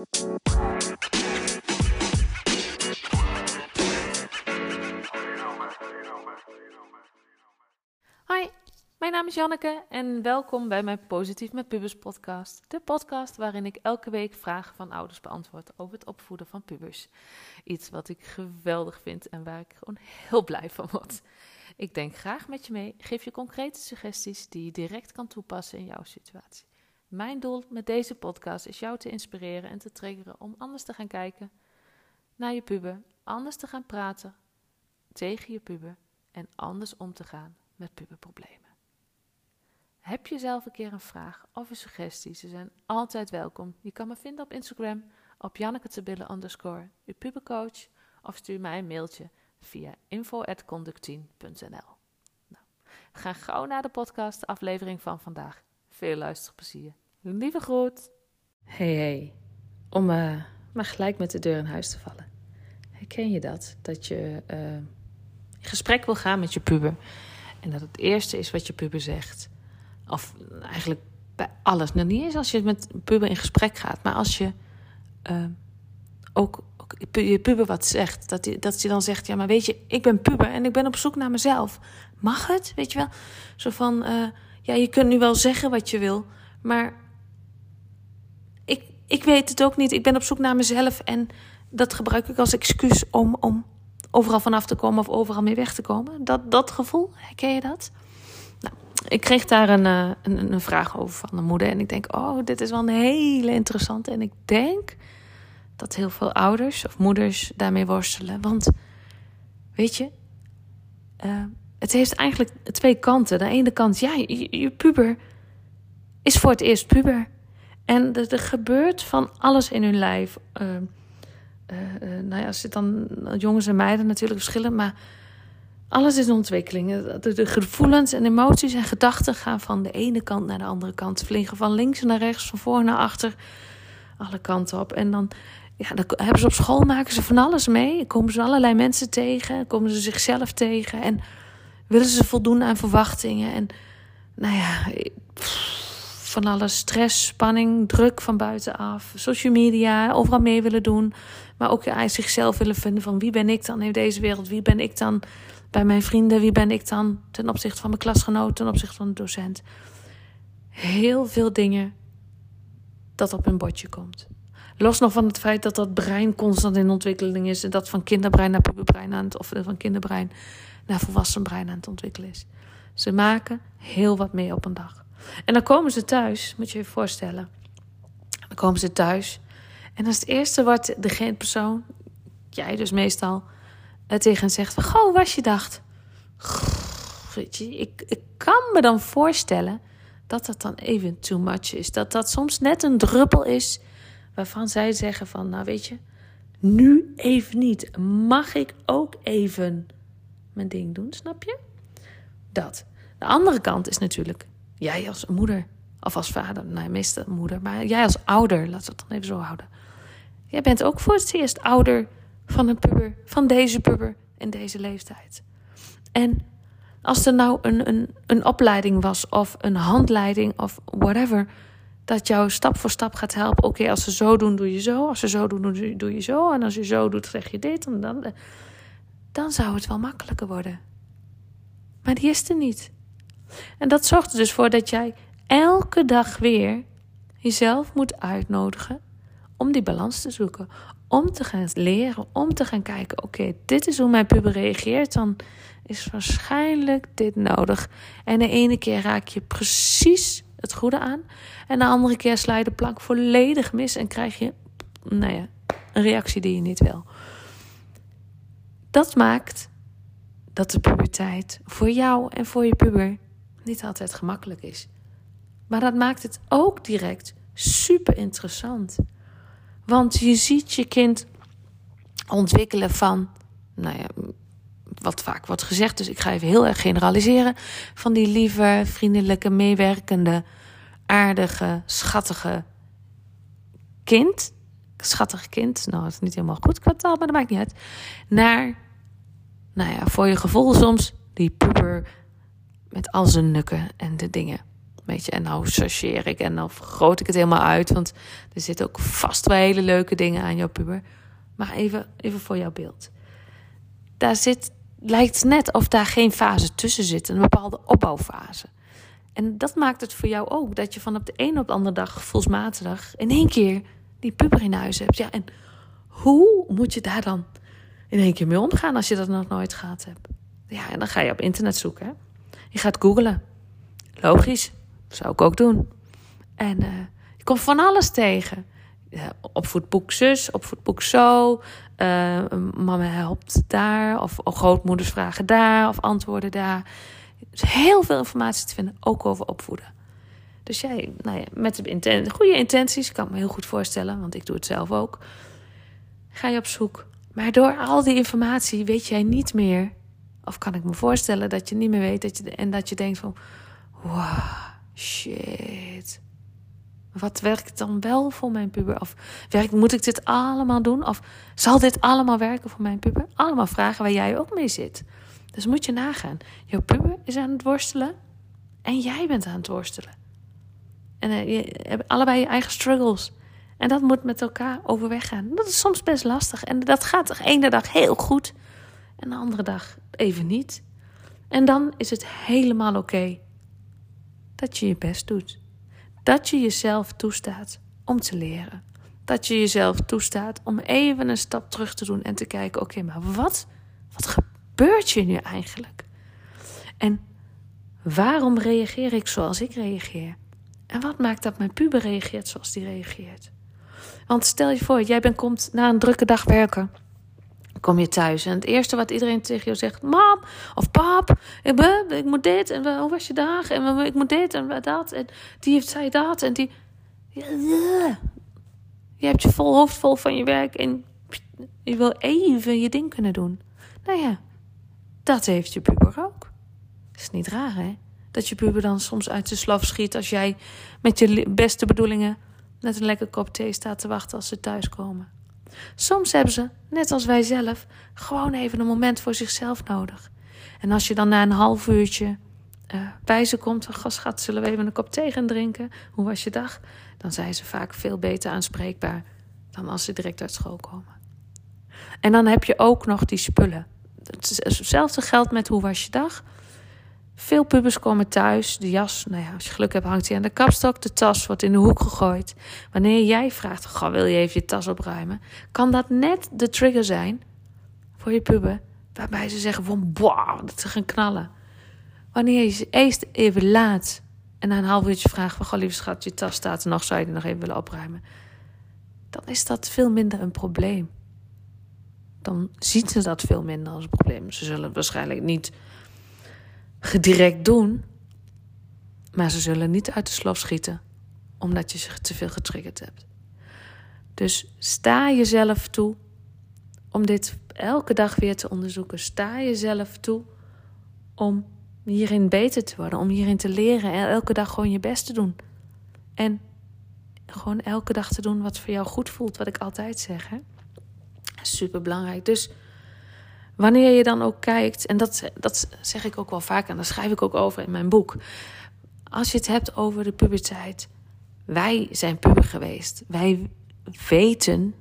Hoi, mijn naam is Janneke en welkom bij mijn Positief met Pubers podcast. De podcast waarin ik elke week vragen van ouders beantwoord over het opvoeden van pubers. Iets wat ik geweldig vind en waar ik gewoon heel blij van word. Ik denk graag met je mee, geef je concrete suggesties die je direct kan toepassen in jouw situatie. Mijn doel met deze podcast is jou te inspireren en te triggeren om anders te gaan kijken naar je puber, anders te gaan praten tegen je puber en anders om te gaan met puberproblemen. Heb je zelf een keer een vraag of een suggestie? Ze zijn altijd welkom. Je kan me vinden op Instagram op Janneke underscore, je pubercoach, of stuur mij een mailtje via info.conductien.nl. Nou, gaan gauw naar de podcast, aflevering van vandaag. Veel luisterplezier. Lieve groet. Hey, hey. Om uh, maar gelijk met de deur in huis te vallen. Herken je dat? Dat je uh, in gesprek wil gaan met je puber. En dat het eerste is wat je puber zegt. Of eigenlijk bij alles. Nou, niet eens als je met puber in gesprek gaat, maar als je uh, ook, ook, je puber wat zegt. Dat dat hij dan zegt: Ja, maar weet je, ik ben puber en ik ben op zoek naar mezelf. Mag het? Weet je wel? Zo van: Ja, je kunt nu wel zeggen wat je wil, maar ik, ik weet het ook niet. Ik ben op zoek naar mezelf en dat gebruik ik als excuus om, om overal vanaf te komen of overal mee weg te komen. Dat, dat gevoel, herken je dat? Nou, ik kreeg daar een, uh, een, een, vraag over van de moeder. En ik denk, oh, dit is wel een hele interessante. En ik denk dat heel veel ouders of moeders daarmee worstelen. Want, weet je, uh, het heeft eigenlijk twee kanten. De ene kant, ja, je, puber is voor het eerst puber. En er, gebeurt van alles in hun lijf. Uh, uh, nou ja, het dan jongens en meiden natuurlijk verschillen, maar alles is ontwikkeling. De, de, gevoelens en emoties en gedachten gaan van de ene kant naar de andere kant. Vliegen van links naar rechts, van voor naar achter, alle kanten op. En dan, ja, dan hebben ze op school maken ze van alles mee. Komen ze allerlei mensen tegen, komen ze zichzelf tegen en willen ze voldoen aan verwachtingen. En nou ja, van alles stress, spanning, druk van buitenaf, social media, overal mee willen doen. Maar ook zichzelf willen vinden van wie ben ik dan in deze wereld? Wie ben ik dan bij mijn vrienden? Wie ben ik dan ten opzichte van mijn klasgenoot, ten opzichte van de docent? Heel veel dingen dat op een bordje komt. Los nog van het feit dat dat brein constant in ontwikkeling is. En dat van kinderbrein naar puberbrein aan het, of van kinderbrein naar volwassen brein aan het ontwikkelen is. Ze maken heel wat mee op een dag. En dan komen ze thuis, moet je je voorstellen. Dan komen ze thuis en dat is het eerste wat de persoon, jij dus meestal, tegen hen zegt van... Goh, was je dacht? Weet je, ik, ik kan me dan voorstellen dat dat dan even too much is. Dat dat soms net een druppel is waarvan zij zeggen van... Nou weet je, nu even niet. Mag ik ook even mijn ding doen, snap je? Dat. De andere kant is natuurlijk jij als moeder of als vader, nou meestal moeder, maar jij als ouder, laten we het dan even zo houden. Jij bent ook voor het eerst ouder van een puber, van deze puber in deze leeftijd. En als er nou een, een, een opleiding was of een handleiding of whatever, dat jou stap voor stap gaat helpen. Oké, als ze zo doen, doe je zo. Als ze zo doen, doe je zo. En als je zo doet, zeg je dit. En dan, dan zou het wel makkelijker worden. Maar die is er niet. En dat zorgt er dus voor dat jij elke dag weer jezelf moet uitnodigen om die balans te zoeken. Om te gaan leren, om te gaan kijken: oké, dit is hoe mijn puber reageert. Dan is waarschijnlijk dit nodig. En de ene keer raak je precies het goede aan. En de andere keer sla je de plank volledig mis en krijg je, nou ja, een reactie die je niet wil. Dat maakt dat de puberteit voor jou en voor je puber niet altijd gemakkelijk is. Maar dat maakt het ook direct super interessant. Want je ziet je kind ontwikkelen van, nou ja, wat vaak wordt gezegd, dus ik ga even heel erg generaliseren, van die lieve, vriendelijke, meewerkende, aardige, schattige kind. Schattig kind, nou, dat is niet helemaal goed kwartaal, maar dat maakt niet uit. Naar, nou ja, voor je gevoel soms die puber met al zijn nukken en de dingen Weet je, en nou chargeer ik en dan vergroot ik het helemaal uit. Want er zitten ook vast wel hele leuke dingen aan jouw puber. Maar even, even voor jouw beeld. Daar zit, lijkt net of daar geen fase tussen zit. Een bepaalde opbouwfase. En dat maakt het voor jou ook. Dat je van op de een op de andere dag, gevoelsmatig, in één keer die puber in huis hebt. Ja, en hoe moet je daar dan in één keer mee omgaan als je dat nog nooit gehad hebt? Ja, en dan ga je op internet zoeken. Hè? Je gaat googlen. Logisch, zou ik ook doen. En uh, je komt van alles tegen. Uh, opvoedboek zus, opvoedboek zo. Uh, mama helpt daar. Of, of grootmoeders vragen daar. Of antwoorden daar. Is heel veel informatie te vinden, ook over opvoeden. Dus jij, nou ja, met de inten goede intenties, kan ik me heel goed voorstellen, want ik doe het zelf ook. Ga je op zoek. Maar door al die informatie weet jij niet meer, of kan ik me voorstellen dat je niet meer weet dat je, en dat je denkt van, wow, shit. Wat werkt dan wel voor mijn puber? Of werkt, moet ik dit allemaal doen? Of zal dit allemaal werken voor mijn puber? Allemaal vragen waar jij ook mee zit. Dus moet je nagaan. Jouw puber is aan het worstelen en jij bent aan het worstelen. En uh, je hebt allebei je eigen struggles. En dat moet met elkaar overweg gaan. Dat is soms best lastig. En dat gaat de ene dag heel goed en de andere dag even niet. En dan is het helemaal oké dat je je best doet. Dat je jezelf toestaat om te leren. Dat je jezelf toestaat om even een stap terug te doen en te kijken: oké, maar wat, wat gebeurt je nu eigenlijk? En waarom reageer ik zoals ik reageer? En wat maakt dat mijn puber reageert zoals die reageert? Want stel je voor, jij bent, komt na een drukke dag werken. Kom je thuis en het eerste wat iedereen tegen jou zegt: Mam of pap, ik, ik moet dit en hoe was je dag? En ik moet dit en dat. En die heeft zei dat en die. Je hebt je vol hoofd vol van je werk en je wil even je ding kunnen doen. Nou ja, dat heeft je puber ook. Is niet raar, hè? Dat je puber dan soms uit de slaaf schiet als jij met je beste bedoelingen net een lekker kop thee staat te wachten als ze thuiskomen. Soms hebben ze, net als wij zelf, gewoon even een moment voor zichzelf nodig. En als je dan na een half uurtje uh, bij ze komt, oh, schat, zullen we even een kop thee gaan drinken? Hoe was je dag? Dan zijn ze vaak veel beter aanspreekbaar dan als ze direct uit school komen. En dan heb je ook nog die spullen. Hetzelfde geldt met hoe was je dag. Veel pubers komen thuis. De jas, nou ja, als je geluk hebt, hangt hij aan de kapstok. De tas wordt in de hoek gegooid. Wanneer jij vraagt, goh, wil je even je tas opruimen? Kan dat net de trigger zijn voor je puber. Waarbij ze zeggen van, wow, dat ze gaan knallen. Wanneer je ze eerst even laat en na een half uurtje vraagt van, goh, lieve schat, je tas staat er nog, zou je die nog even willen opruimen? Dan is dat veel minder een probleem. Dan zien ze dat veel minder als een probleem. Ze zullen waarschijnlijk niet gedirect doen, maar ze zullen niet uit de slof schieten omdat je zich te veel getriggerd hebt. Dus sta jezelf toe om dit elke dag weer te onderzoeken. Sta jezelf toe om hierin beter te worden, om hierin te leren en elke dag gewoon je best te doen. En gewoon elke dag te doen wat voor jou goed voelt, wat ik altijd zeg. Hè? Super belangrijk. Dus Wanneer je dan ook kijkt, en dat, dat zeg ik ook wel vaak en daar schrijf ik ook over in mijn boek. Als je het hebt over de puberteit. Wij zijn puber geweest. Wij weten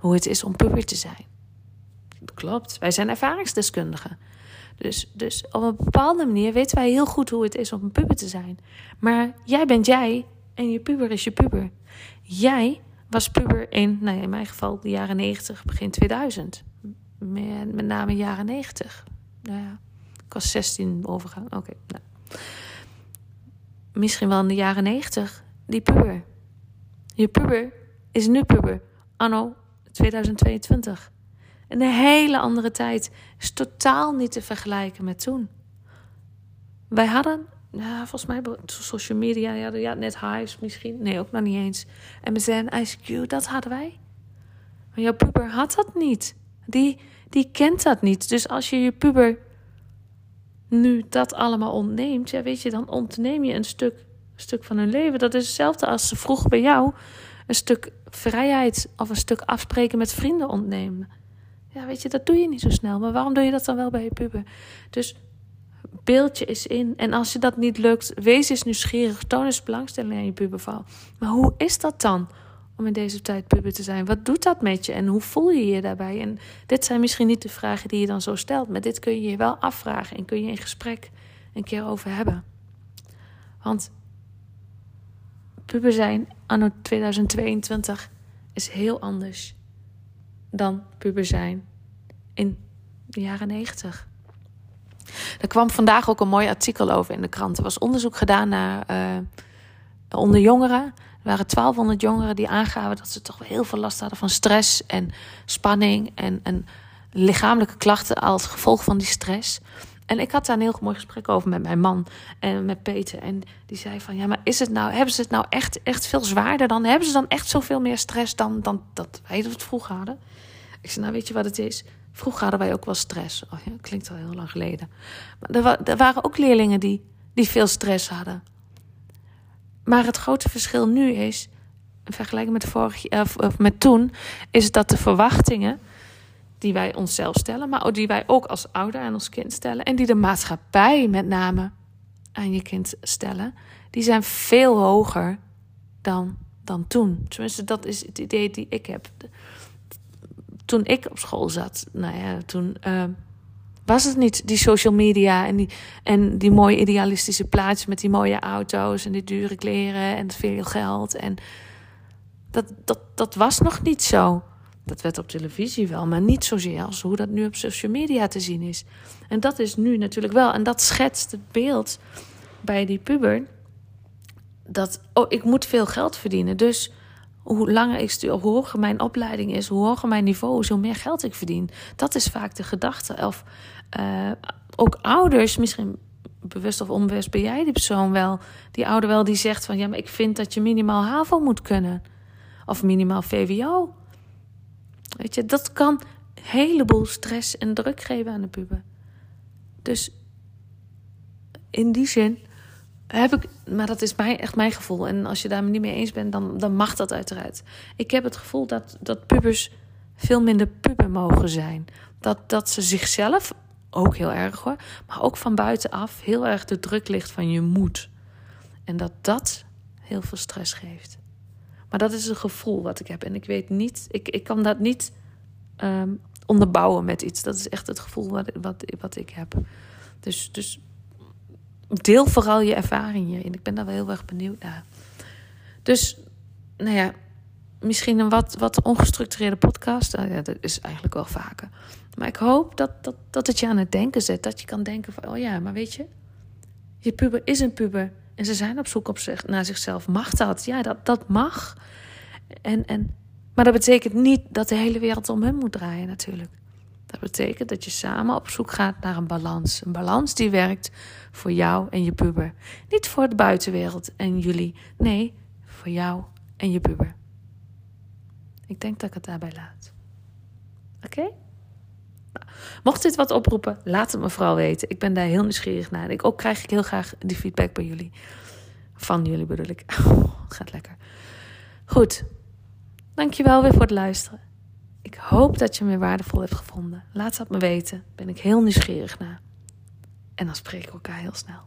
hoe het is om puber te zijn. Klopt, wij zijn ervaringsdeskundigen. Dus, dus op een bepaalde manier weten wij heel goed hoe het is om een puber te zijn. Maar jij bent jij en je puber is je puber. Jij was puber in, nou in mijn geval, de jaren 90, begin 2000 met, met name jaren 90. Nou ja, ik was 16 overgaan. Oké. nou. Misschien wel in de jaren 90. Die puber. Je puber is nu puber. Anno 2022. Een hele andere tijd. Is totaal niet te vergelijken met toen. Wij hadden, ja, volgens mij social media, ja, net Hives misschien. Nee, ook nog niet eens. Zijn ICQ, dat hadden wij. Maar jouw puber had dat niet. Die, die kent dat niet. Dus als je je puber nu dat allemaal ontneemt, ja, weet je, dan ontneem je een stuk, stuk van hun leven. Dat is hetzelfde als ze vroeg bij jou een stuk vrijheid of een stuk afspreken met vrienden ontnemen. Ja, weet je, dat doe je niet zo snel. Maar waarom doe je dat dan wel bij je puber? Dus beeld je eens in. En als je dat niet lukt, wees eens nieuwsgierig. Toon eens belangstelling aan je puberval. Maar hoe is dat dan om in deze tijd puber te zijn? Wat doet dat met je en hoe voel je je daarbij? En dit zijn misschien niet de vragen die je dan zo stelt, maar dit kun je je wel afvragen en kun je in gesprek een keer over hebben. Want puber zijn anno 2022 is heel anders dan puber zijn in de jaren 90. Er kwam vandaag ook een mooi artikel over in de krant. Er was onderzoek gedaan naar uh, onder jongeren. Er waren 1200 jongeren die aangaven dat ze toch wel heel veel last hadden van stress en spanning en, en lichamelijke klachten als gevolg van die stress. En ik had daar een heel mooi gesprek over met mijn man en met Peter. En die zei van, ja, maar is het nou, hebben ze het nou echt, echt veel zwaarder dan? Hebben ze dan echt zoveel meer stress dan, dan dat wij het vroeger hadden? Ik zei, nou weet je wat het is? Vroeger hadden wij ook wel stress. Oh ja, klinkt al heel lang geleden. Maar er, er waren ook leerlingen die, die veel stress hadden. Maar het grote verschil nu is, in vergelijking met, vorig, of, of met toen, is dat de verwachtingen die wij onszelf stellen, maar die wij ook als ouder aan ons kind stellen en die de maatschappij met name aan je kind stellen, die zijn veel hoger dan, dan toen. Tenminste, dat is het idee die ik heb. Toen ik op school zat, nou ja, toen uh, was het niet die social media en die, en die mooie idealistische plaatsen met die mooie auto's en die dure kleren en veel geld. En dat, dat, dat was nog niet zo. Dat werd op televisie wel, maar niet zozeer als hoe dat nu op social media te zien is. En dat is nu natuurlijk wel. En dat schetst het beeld bij die puber. Dat, oh, ik moet veel geld verdienen. Dus hoe langer ik stuur, hoger mijn opleiding is, hoe hoger mijn niveau is, hoe meer geld ik verdien. Dat is vaak de gedachte. Of uh, ook ouders, misschien bewust of onbewust ben jij die persoon wel, die ouder wel, die zegt van ja, maar ik vind dat je minimaal HAVO moet kunnen. Of minimaal VWO. Weet je, dat kan een heleboel stress en druk geven aan de puber. Dus in die zin heb ik, maar dat is echt mijn gevoel. En als je daar niet mee eens bent, dan, dan mag dat uiteraard. Ik heb het gevoel dat, dat pubers veel minder puber mogen zijn. Dat, dat ze zichzelf, ook heel erg hoor, maar ook van buitenaf heel erg de druk ligt van je moet. En dat dat heel veel stress geeft. Maar dat is een gevoel wat ik heb. En ik weet niet, ik, ik kan dat niet um, onderbouwen met iets. Dat is echt het gevoel wat, wat, wat ik heb. Dus, dus deel vooral je ervaring hierin. Ik ben daar wel heel erg benieuwd naar. Dus, nou ja, misschien een wat, wat ongestructureerde podcast. Nou ja, dat is eigenlijk wel vaker. Maar ik hoop dat, dat, dat het je aan het denken zet. Dat je kan denken van, oh ja, maar weet je... Je puber is een puber. En ze zijn op zoek op zich, naar zichzelf. Mag dat? Ja, dat, dat mag. En, en, maar dat betekent niet dat de hele wereld om hen moet draaien, natuurlijk. Dat betekent dat je samen op zoek gaat naar een balans. Een balans die werkt voor jou en je puber. Niet voor de buitenwereld en jullie. Nee, voor jou en je puber. Ik denk dat ik het daarbij laat. Oké? Nou, mocht dit wat oproepen, laat het me vooral weten. Ik ben daar heel nieuwsgierig naar. Ik ook krijg ik heel graag die feedback bij jullie. Van jullie bedoel ik. gaat lekker. Goed. Dankjewel weer voor het luisteren. Ik hoop dat je me waardevol hebt gevonden. Laat dat me weten. Ben ik heel nieuwsgierig naar. En dan spreken we elkaar heel snel.